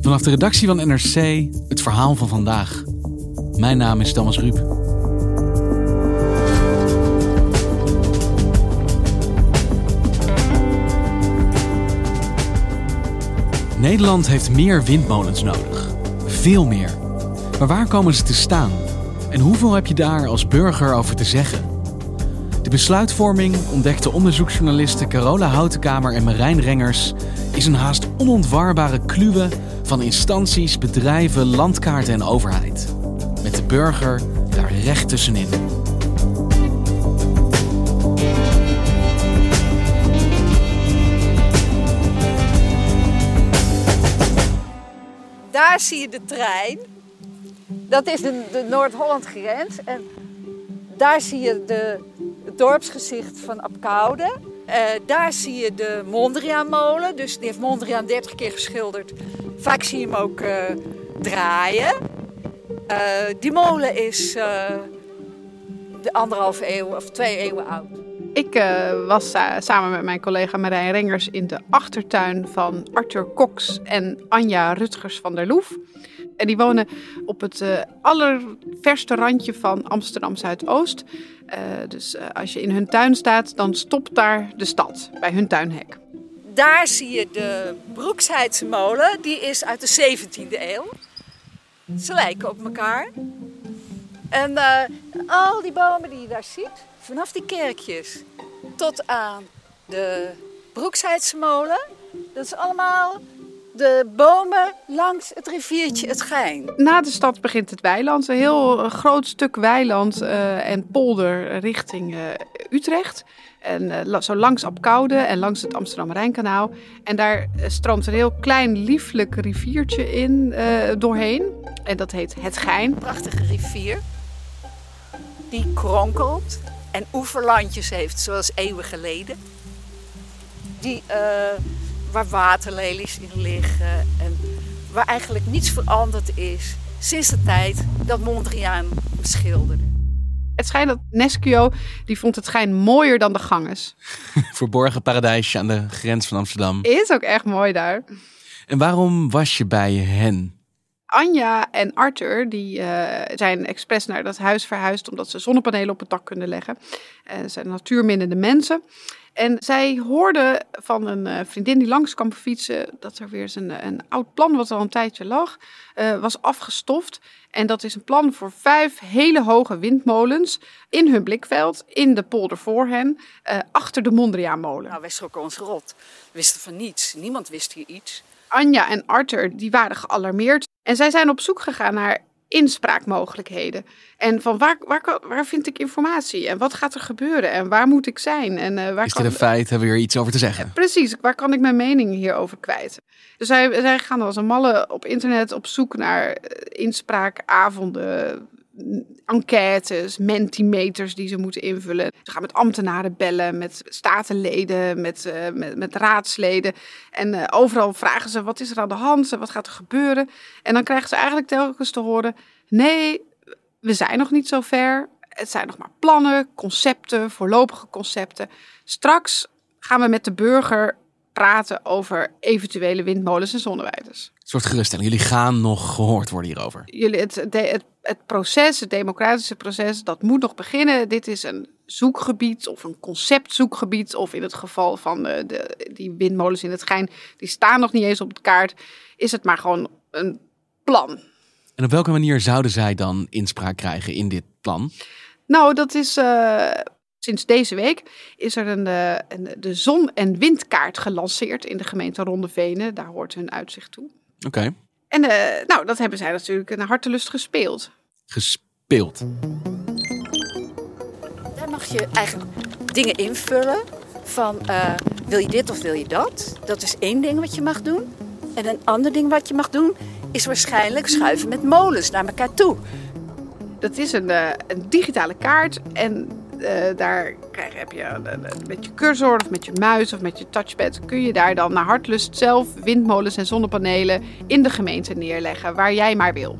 Vanaf de redactie van NRC het verhaal van vandaag. Mijn naam is Thomas Ruip. Nederland heeft meer windmolens nodig. Veel meer. Maar waar komen ze te staan? En hoeveel heb je daar als burger over te zeggen? De besluitvorming, ontdekte onderzoeksjournalisten Carola Houtenkamer en Marijn Rengers, is een haast onontwarbare kluwe van instanties, bedrijven, landkaarten en overheid. Met de burger daar recht tussenin. Daar zie je de trein. Dat is de, de Noord-Holland grens. En daar zie je de, het dorpsgezicht van Apkoude. Uh, daar zie je de Mondriaan-molen. Dus die heeft Mondriaan 30 keer geschilderd. Vaak zie je hem ook uh, draaien. Uh, die molen is de anderhalve eeuw of twee eeuwen oud. Ik was samen met mijn collega Marijn Rengers in de achtertuin van Arthur Cox en Anja Rutgers van der Loef. En die wonen op het uh, allerverste randje van Amsterdam Zuidoost. dus als je in hun tuin staat, dan stopt daar de stad, bij hun tuinhek. Daar zie je de Broeksheidse molen, die is uit de 17e eeuw. Ze lijken op elkaar. En al die bomen die je daar ziet, vanaf die kerkjes tot aan de Broeksheidse molen. Dat is allemaal de bomen langs het riviertje Het Gein. Na de stad begint het weiland. Een heel groot stuk weiland uh, en polder richting uh, Utrecht. En uh, zo langs Apkoude en langs het Amsterdam-Rijnkanaal. En daar stroomt een heel klein, lieflijk riviertje in doorheen. En dat heet Het Gein. Prachtige rivier. Die kronkelt en oeverlandjes heeft, zoals eeuwen geleden. Die, waar waterlelies in liggen en waar eigenlijk niets veranderd is sinds de tijd dat Mondriaan schilderde. Het schijnt dat Nesquio, die vond het schijn mooier dan de ganges. Verborgen paradijsje aan de grens van Amsterdam. Is ook echt mooi daar. En waarom was je bij hen? Anja en Arthur die, uh, zijn expres naar dat huis verhuisd omdat ze zonnepanelen op het dak kunnen leggen. Uh, ze zijn natuurminnende mensen. En zij hoorden van een uh, vriendin die langs kwam fietsen dat er weer eens een, een oud plan wat al een tijdje lag, was afgestoft. En dat is een plan voor vijf hele hoge windmolens in hun blikveld, in de polder voor hen, achter de Mondriaan-molen. Nou, wij schrokken ons rot. We wisten van niets. Niemand wist hier iets. Anja en Arthur die waren gealarmeerd. En zij zijn op zoek gegaan naar inspraakmogelijkheden. En van waar, waar, waar vind ik informatie? En wat gaat er gebeuren? En waar moet ik zijn? En, uh, waar Is dit een feit? Hebben we hier iets over te zeggen? Precies, waar kan ik mijn mening hierover kwijt? Dus zij, zij gaan als een malle op internet op zoek naar inspraakavonden, enquêtes, mentimeters die ze moeten invullen. Ze gaan met ambtenaren bellen, met statenleden, met, uh, met, raadsleden. En uh, overal vragen ze, wat is er aan de hand? Wat gaat er gebeuren? En dan krijgen ze eigenlijk telkens te horen, nee, we zijn nog niet zo ver. Het zijn nog maar plannen, concepten, voorlopige concepten. Straks gaan we met de burger praten over eventuele windmolens en zonneweiders. Een soort geruststelling. Jullie gaan nog gehoord worden hierover. Jullie, het, het, het proces, het democratische proces, dat moet nog beginnen. Dit is een zoekgebied of een conceptzoekgebied. Of in het geval van de, de, die windmolens in het Gein, die staan nog niet eens op de kaart. Is het maar gewoon een plan. En op welke manier zouden zij dan inspraak krijgen in dit plan? Nou, dat is... Uh, Sinds deze week is er een, een, de zon- en windkaart gelanceerd in de gemeente Rondevenen. Daar hoort hun uitzicht toe. Oké. Okay. En uh, nou, dat hebben zij natuurlijk naar hartelust gespeeld. Gespeeld? Daar mag je eigenlijk dingen invullen van uh, wil je dit of wil je dat. Dat is één ding wat je mag doen. En een ander ding wat je mag doen, is waarschijnlijk schuiven met molens naar elkaar toe. Dat is een, uh, een digitale kaart en uh, daar krijg, heb je uh, met je cursor of met je muis of met je touchpad kun je daar dan naar hartlust zelf windmolens en zonnepanelen in de gemeente neerleggen waar jij maar wil.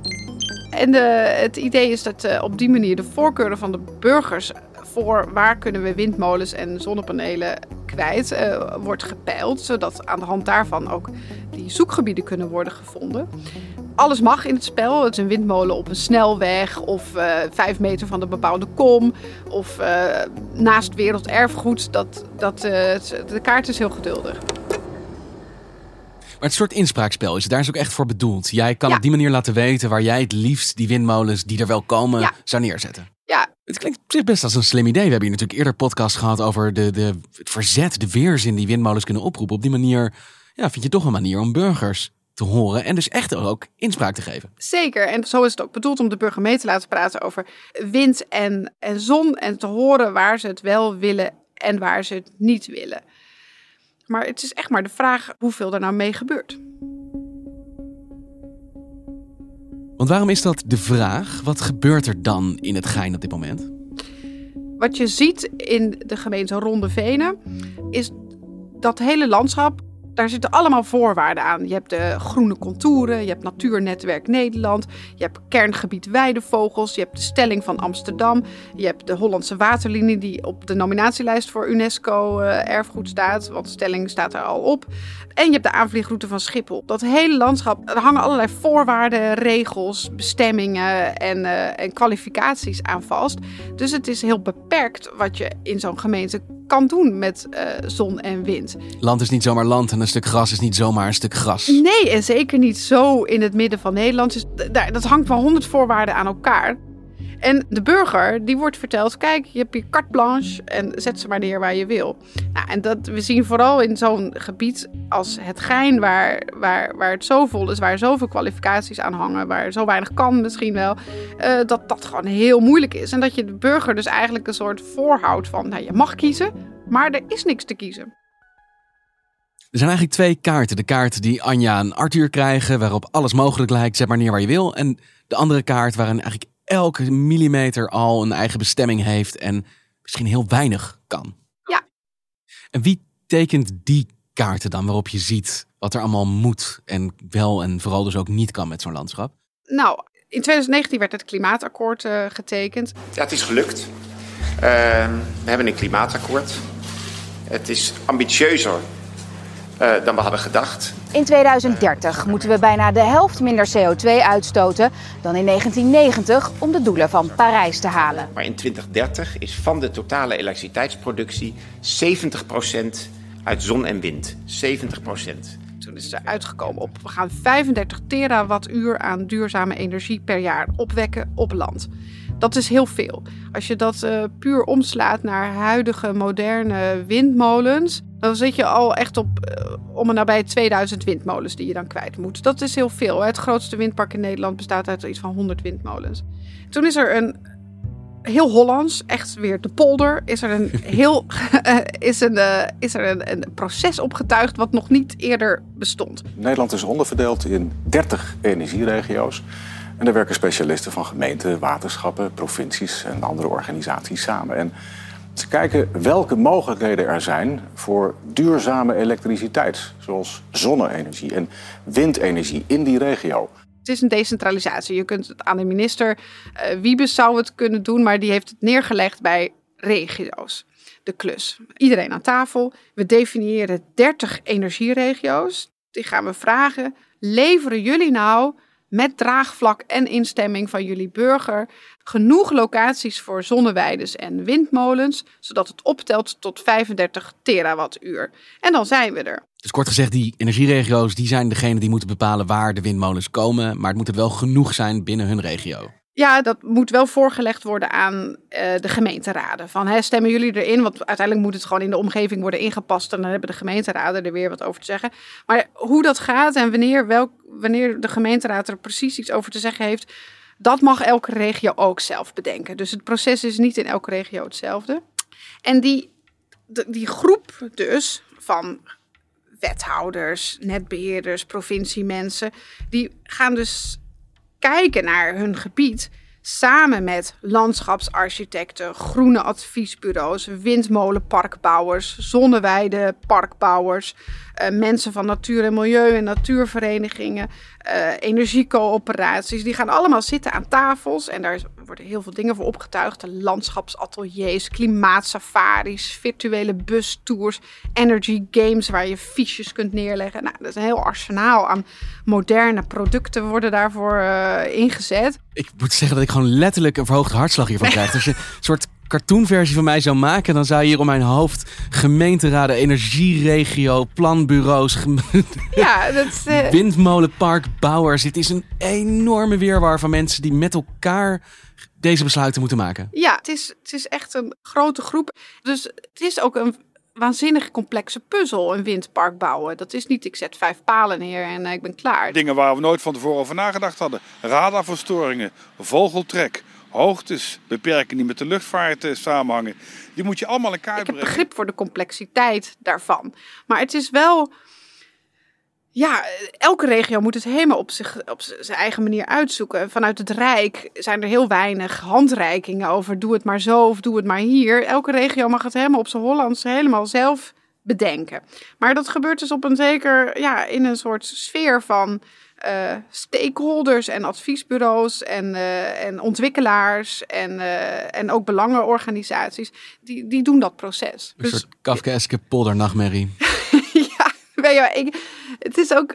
En de, het idee is dat op die manier de voorkeuren van de burgers voor waar kunnen we windmolens en zonnepanelen kwijt uh, wordt gepeild. Zodat aan de hand daarvan ook die zoekgebieden kunnen worden gevonden. Alles mag in het spel. Het is een windmolen op een snelweg of uh, vijf meter van de bebouwde kom. Of naast werelderfgoed. Dat, dat, de kaart is heel geduldig. Maar het soort inspraakspel is daar is ook echt voor bedoeld. Jij kan ja. op die manier laten weten waar jij het liefst die windmolens die er wel komen ja. zou neerzetten. Ja. Het klinkt best als een slim idee. We hebben hier natuurlijk eerder podcast gehad over de, de, het verzet, de weerzin die windmolens kunnen oproepen. Op die manier ja, vind je toch een manier om burgers te horen en dus echt ook inspraak te geven. Zeker, en zo is het ook bedoeld om de burger mee te laten praten over wind en, en zon en te horen waar ze het wel willen en waar ze het niet willen. Maar het is echt maar de vraag hoeveel er nou mee gebeurt. Want waarom is dat de vraag? Wat gebeurt er dan in het Gein op dit moment? Wat je ziet in de gemeente Ronde Venen is dat hele landschap daar zitten allemaal voorwaarden aan. Je hebt de groene contouren, je hebt Natuurnetwerk Nederland, je hebt kerngebied weidevogels, je hebt de stelling van Amsterdam, je hebt de Hollandse waterlinie die op de nominatielijst voor UNESCO uh, erfgoed staat, want stelling staat er al op. En je hebt de aanvliegroute van Schiphol. Dat hele landschap, er hangen allerlei voorwaarden, regels, bestemmingen en, uh, en kwalificaties aan vast. Dus het is heel beperkt wat je in zo'n gemeente kan doen met uh, zon en wind. Land is niet zomaar land en een stuk gras is niet zomaar een stuk gras. Nee, en zeker niet zo in het midden van Nederland. Dus dat hangt van honderd voorwaarden aan elkaar. En de burger, die wordt verteld, kijk, je hebt je carte blanche en zet ze maar neer waar je wil. Nou, en dat, we zien vooral in zo'n gebied als het Gein, waar, waar, waar het zo vol is, waar zoveel kwalificaties aan hangen, waar zo weinig kan misschien wel, uh, dat dat gewoon heel moeilijk is. En dat je de burger dus eigenlijk een soort voorhoudt van, nou, je mag kiezen, maar er is niks te kiezen. Er zijn eigenlijk twee kaarten. De kaart die Anja en Arthur krijgen, waarop alles mogelijk lijkt, zet maar neer waar je wil. En de andere kaart waarin eigenlijk elke millimeter al een eigen bestemming heeft en misschien heel weinig kan. Ja. En wie tekent die kaarten dan waarop je ziet wat er allemaal moet en wel en vooral dus ook niet kan met zo'n landschap? Nou, in 2019 werd het klimaatakkoord uh, getekend. Ja, het is gelukt. Uh, we hebben een klimaatakkoord. Het is ambitieuzer uh, dan we hadden gedacht. In 2030 moeten we bijna de helft minder CO2 uitstoten dan in 1990 om de doelen van Parijs te halen. Maar in 2030 is van de totale elektriciteitsproductie 70% uit zon en wind. 70%. Toen is er uitgekomen op we gaan 35 terawattuur aan duurzame energie per jaar opwekken op land. Dat is heel veel. Als je dat uh, puur omslaat naar huidige moderne windmolens, dan zit je al echt op uh, om en nabij 2000 windmolens die je dan kwijt moet. Dat is heel veel. Het grootste windpark in Nederland bestaat uit iets van 100 windmolens. Toen is er een heel Hollands, echt weer de polder, is er een heel is een, uh, is er een, een, proces opgetuigd wat nog niet eerder bestond. Nederland is onderverdeeld in 30 energieregio's. En daar werken specialisten van gemeenten, waterschappen, provincies en andere organisaties samen. En ze kijken welke mogelijkheden er zijn voor duurzame elektriciteit, zoals zonne-energie en windenergie in die regio. Het is een decentralisatie. Je kunt het aan de minister, uh, Wiebes zou het kunnen doen, maar die heeft het neergelegd bij regio's. De klus. Iedereen aan tafel. We definiëren 30 energieregio's. Die gaan we vragen: leveren jullie nou met draagvlak en instemming van jullie burger genoeg locaties voor zonneweides en windmolens, zodat het optelt tot 35 terawattuur. En dan zijn we er. Dus kort gezegd, die energieregio's die zijn degene die moeten bepalen waar de windmolens komen, maar het moet er wel genoeg zijn binnen hun regio. Ja, dat moet wel voorgelegd worden aan uh, de gemeenteraden. Van hè, stemmen jullie erin? Want uiteindelijk moet het gewoon in de omgeving worden ingepast. En dan hebben de gemeenteraden er weer wat over te zeggen. Maar hoe dat gaat en wanneer, welk, wanneer de gemeenteraad er precies iets over te zeggen heeft, dat mag elke regio ook zelf bedenken. Dus het proces is niet in elke regio hetzelfde. En die, die groep dus van wethouders, netbeheerders, provinciemensen, die gaan dus kijken naar hun gebied samen met landschapsarchitecten, groene adviesbureaus, windmolenparkbouwers, zonneweideparkbouwers, uh, mensen van natuur en milieu en natuurverenigingen, uh, energiecoöperaties. Die gaan allemaal zitten aan tafels en daar worden heel veel dingen voor opgetuigd. Landschapsateliers, klimaatsafaris, virtuele bustours, energy games waar je fiches kunt neerleggen. Nou, dat is een heel arsenaal aan moderne producten worden daarvoor uh, ingezet. Ik moet zeggen dat ik gewoon letterlijk een verhoogde hartslag hiervan krijg. Als je een soort cartoonversie van mij zou maken, dan zou je hier om mijn hoofd gemeenteraden, energieregio, planbureaus, ja, dat, uh... windmolenparkbouwers. Het is een enorme weerwar van mensen die met elkaar deze besluiten moeten maken. Ja, het is, het is echt een grote groep. Dus het is ook een waanzinnig complexe puzzel, een windpark bouwen. Dat is niet, ik zet vijf palen neer en uh, ik ben klaar. Dingen waar we nooit van tevoren over nagedacht hadden. Radarverstoringen, vogeltrek, hoogtes beperken die met de luchtvaart samenhangen. Die moet je allemaal in kaart brengen. Ik heb begrip voor de complexiteit daarvan. Maar het is wel ja, elke regio moet het helemaal op, zich, op zijn eigen manier uitzoeken. Vanuit het Rijk zijn er heel weinig handreikingen over doe het maar zo of doe het maar hier. Elke regio mag het helemaal op zijn Hollands helemaal zelf bedenken. Maar dat gebeurt dus op een zeker, ja, in een soort sfeer van uh, stakeholders en adviesbureaus en, uh, en ontwikkelaars en, uh, en ook belangenorganisaties. Die, die doen dat proces. Een dus, soort Kafkaeske poldernachtmerrie. ja, ja, ik het is ook,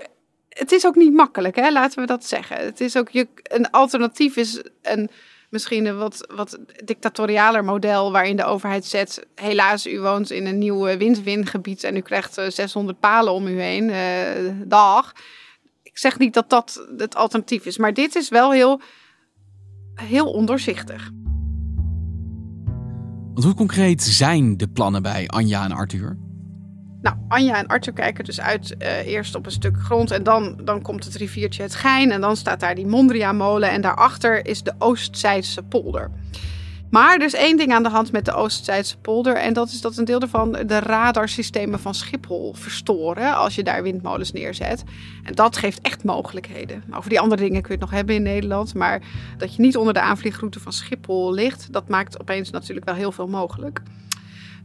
het is ook niet makkelijk, hè? laten we dat zeggen. Het is ook je, een alternatief is een, misschien een wat, wat dictatorialer model waarin de overheid zet. Helaas, u woont in een nieuw wind-windgebied en u krijgt 600 palen om u heen. Dag. Ik zeg niet dat dat het alternatief is, maar dit is wel heel, heel ondoorzichtig. Want hoe concreet zijn de plannen bij Anja en Arthur? Nou, Anja en Arthur kijken dus uit uh, eerst op een stuk grond en dan, dan komt het riviertje het Gein en dan staat daar die Mondria-molen en daarachter is de Oostzijdse polder. Maar er is één ding aan de hand met de Oostzijdse polder en dat is dat een deel ervan de radarsystemen van Schiphol verstoren als je daar windmolens neerzet. En dat geeft echt mogelijkheden. Over die andere dingen kun je het nog hebben in Nederland, maar dat je niet onder de aanvliegroute van Schiphol ligt, dat maakt opeens natuurlijk wel heel veel mogelijk.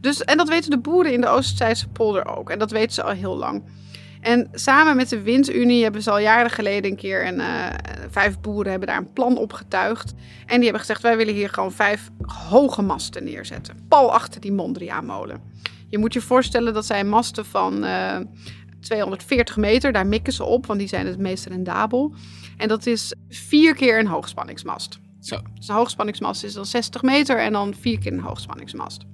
Dus, en dat weten de boeren in de Oostzijdse polder ook. En dat weten ze al heel lang. En samen met de Windunie hebben ze al jaren geleden een keer... een uh, vijf boeren hebben daar een plan opgetuigd. En die hebben gezegd, wij willen hier gewoon vijf hoge masten neerzetten. Pal achter die Mondriaan-molen. Je moet je voorstellen dat zijn masten van uh, 240 meter. Daar mikken ze op, want die zijn het meest rendabel. En dat is vier keer een hoogspanningsmast. Zo. Dus een hoogspanningsmast is dan 60 meter en dan vier keer een hoogspanningsmast.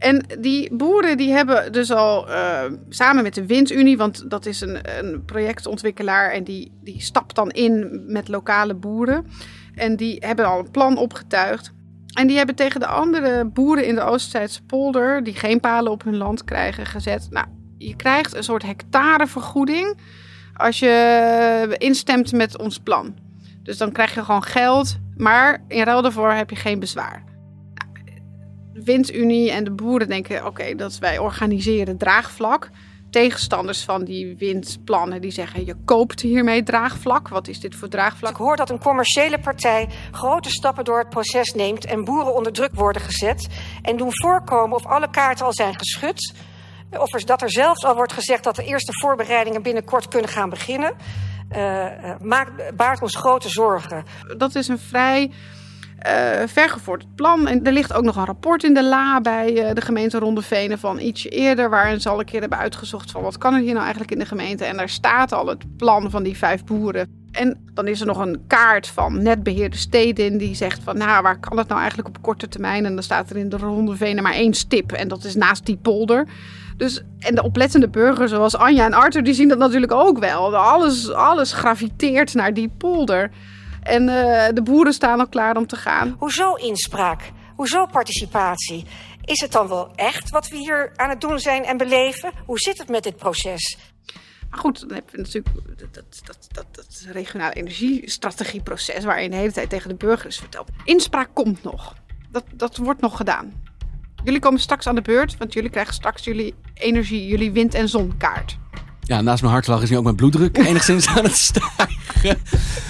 En die boeren die hebben dus al uh, samen met de Windunie, want dat is een, een projectontwikkelaar en die, die stapt dan in met lokale boeren. En die hebben al een plan opgetuigd. En die hebben tegen de andere boeren in de Oostzijdse polder, die geen palen op hun land krijgen, gezet. Nou, je krijgt een soort hectarevergoeding als je instemt met ons plan. Dus dan krijg je gewoon geld, maar in ruil daarvoor heb je geen bezwaar. Windunie en de boeren denken: oké, dat wij organiseren draagvlak. Tegenstanders van die windplannen die zeggen: je koopt hiermee draagvlak. Wat is dit voor draagvlak? Ik hoor dat een commerciële partij grote stappen door het proces neemt en boeren onder druk worden gezet. En doen voorkomen of alle kaarten al zijn geschud. Of dat er zelfs al wordt gezegd dat de eerste voorbereidingen binnenkort kunnen gaan beginnen. Uh, maakt, baart ons grote zorgen. Dat is een vrij uh, vergevorderd plan. En er ligt ook nog een rapport in de la bij uh, de gemeente Rondevenen van ietsje eerder, waarin ze al een keer hebben uitgezocht van wat kan er hier nou eigenlijk in de gemeente. En daar staat al het plan van die vijf boeren. En dan is er nog een kaart van netbeheerde steden die zegt van nou, waar kan het nou eigenlijk op korte termijn? En dan staat er in de Rondevenen maar één stip en dat is naast die polder. Dus, en de oplettende burgers zoals Anja en Arthur, die zien dat natuurlijk ook wel. Alles, alles graviteert naar die polder. En uh, de boeren staan al klaar om te gaan. Hoezo inspraak? Hoezo participatie? Is het dan wel echt wat we hier aan het doen zijn en beleven? Hoe zit het met dit proces? Maar goed, dan heb je natuurlijk dat, dat, dat, dat, dat regionale energiestrategieproces... waarin de hele tijd tegen de burgers vertelt. Inspraak komt nog. Dat, dat wordt nog gedaan. Jullie komen straks aan de beurt, want jullie krijgen straks jullie energie, jullie wind- en zonkaart. Ja, naast mijn hartslag is nu ook mijn bloeddruk enigszins aan het stijgen.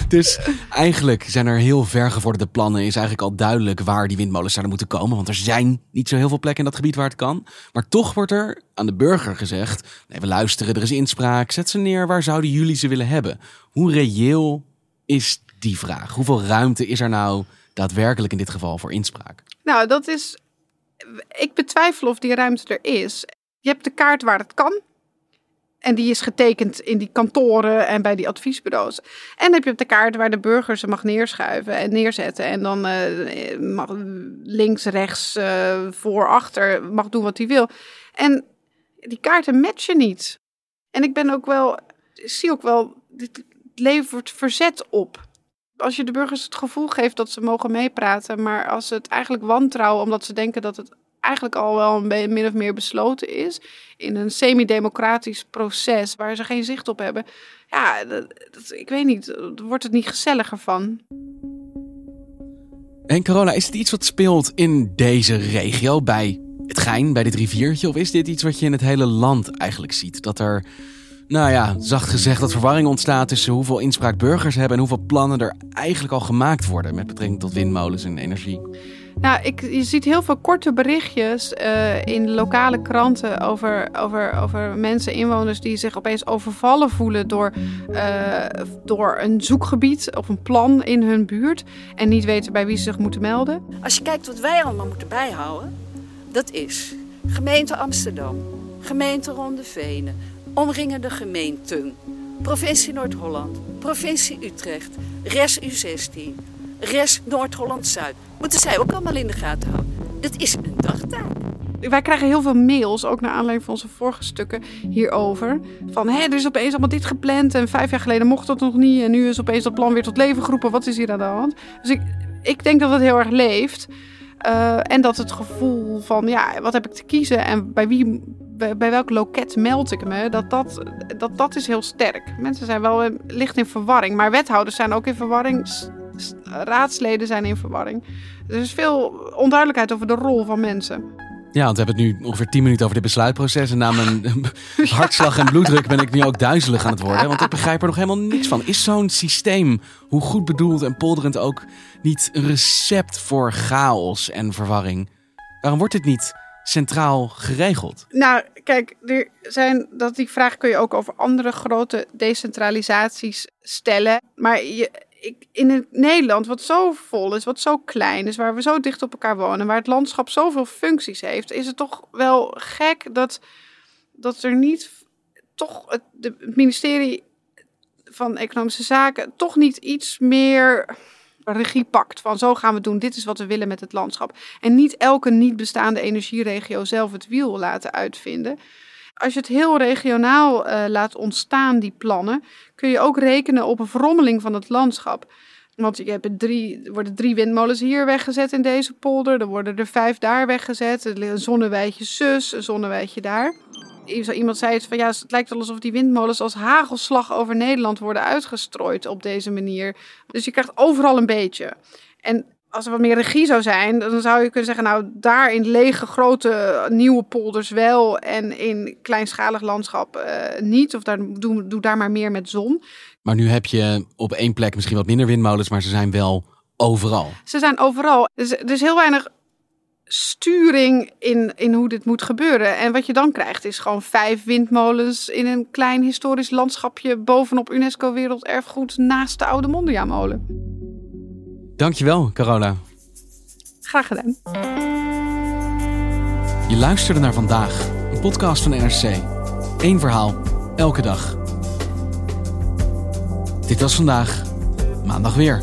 Dus eigenlijk zijn er heel vergevorderde plannen. Is eigenlijk al duidelijk waar die windmolens zouden moeten komen. Want er zijn niet zo heel veel plekken in dat gebied waar het kan. Maar toch wordt er aan de burger gezegd: nee, we luisteren, er is inspraak. Zet ze neer, waar zouden jullie ze willen hebben? Hoe reëel is die vraag? Hoeveel ruimte is er nou daadwerkelijk in dit geval voor inspraak? Nou, dat is. Ik betwijfel of die ruimte er is. Je hebt de kaart waar het kan. En die is getekend in die kantoren en bij die adviesbureaus. En dan heb je op de kaart waar de burger ze mag neerschuiven en neerzetten. En dan uh, mag links, rechts, uh, voor, achter, mag doen wat hij wil. En die kaarten matchen niet. En ik ben ook wel, zie ook wel, dit levert verzet op. Als je de burgers het gevoel geeft dat ze mogen meepraten, maar als ze het eigenlijk wantrouwen omdat ze denken dat het eigenlijk al wel een min of meer besloten is. In een semi-democratisch proces waar ze geen zicht op hebben. Ja, ik weet niet, wordt het niet gezelliger van. En Carola, is het iets wat speelt in deze regio, bij het Gein, bij dit riviertje? Of is dit iets wat je in het hele land eigenlijk ziet? Dat er, nou ja, zacht gezegd, dat verwarring ontstaat tussen hoeveel inspraak burgers hebben en hoeveel plannen er eigenlijk al gemaakt worden met betrekking tot windmolens en energie? Nou, ik, je ziet heel veel korte berichtjes uh, in lokale kranten over, over, over mensen, inwoners die zich opeens overvallen voelen door, uh, door een zoekgebied of een plan in hun buurt en niet weten bij wie ze zich moeten melden. Als je kijkt wat wij allemaal moeten bijhouden, dat is gemeente Amsterdam, gemeente Rondevenen, omringende gemeenten, provincie Noord-Holland, provincie Utrecht, RES U16, RES Noord-Holland-Zuid moeten zij ook allemaal in de gaten houden. Dat is een dagtaak. Wij krijgen heel veel mails, ook naar aanleiding van onze vorige stukken hierover. Van hé, er is opeens allemaal dit gepland en vijf jaar geleden mocht dat nog niet. En nu is opeens dat plan weer tot leven geroepen. Wat is hier aan de hand? Dus ik, ik denk dat het heel erg leeft. Uh, en dat het gevoel van, ja, wat heb ik te kiezen en bij wie, bij, welk loket meld ik me, dat dat, dat dat is heel sterk. Mensen zijn wel uh, licht in verwarring, maar wethouders zijn ook in verwarring raadsleden zijn in verwarring. Er is veel onduidelijkheid over de rol van mensen. Ja, want we hebben het nu ongeveer 10 minuten over dit besluitproces. En na mijn hartslag en bloeddruk ben ik nu ook duizelig aan het worden. Want ik begrijp er nog helemaal niks van. Is zo'n systeem, hoe goed bedoeld en polderend ook, niet een recept voor chaos en verwarring? Waarom wordt dit niet centraal geregeld? Nou, kijk, er zijn, dat die vraag kun je ook over andere grote decentralisaties stellen. Maar je, ik, in Nederland, wat zo vol is, wat zo klein is, waar we zo dicht op elkaar wonen, waar het landschap zoveel functies heeft, is het toch wel gek dat, dat er niet toch het, het ministerie van Economische Zaken toch niet iets meer regie pakt. Van zo gaan we doen, dit is wat we willen met het landschap. En niet elke niet bestaande energieregio zelf het wiel laten uitvinden als je het heel regionaal uh, laat ontstaan, die plannen, kun je ook rekenen op een verrommeling van het landschap. Want je hebt drie, er worden drie windmolens hier weggezet in deze polder. Er worden er vijf daar weggezet. Een zonnewijtje zus, een zonnewijtje daar. Iemand zei het van ja, het lijkt alsof die windmolens als hagelslag over Nederland worden uitgestrooid op deze manier. Dus je krijgt overal een beetje. En als er wat meer regie zou zijn, dan zou je kunnen zeggen, nou daar in lege grote nieuwe polders wel en in kleinschalig landschap uh, niet. Of daar, doe, doe daar maar meer met zon. Maar nu heb je op één plek misschien wat minder windmolens, maar ze zijn wel overal. Ze zijn overal. Dus er is heel weinig sturing in, in hoe dit moet gebeuren. En wat je dan krijgt is gewoon vijf windmolens in een klein historisch landschapje bovenop UNESCO Werelderfgoed naast de oude Mondiamolen. Dankjewel, Carola. Graag gedaan. Je luisterde naar vandaag, een podcast van NRC. Eén verhaal, elke dag. Dit was vandaag, maandag weer.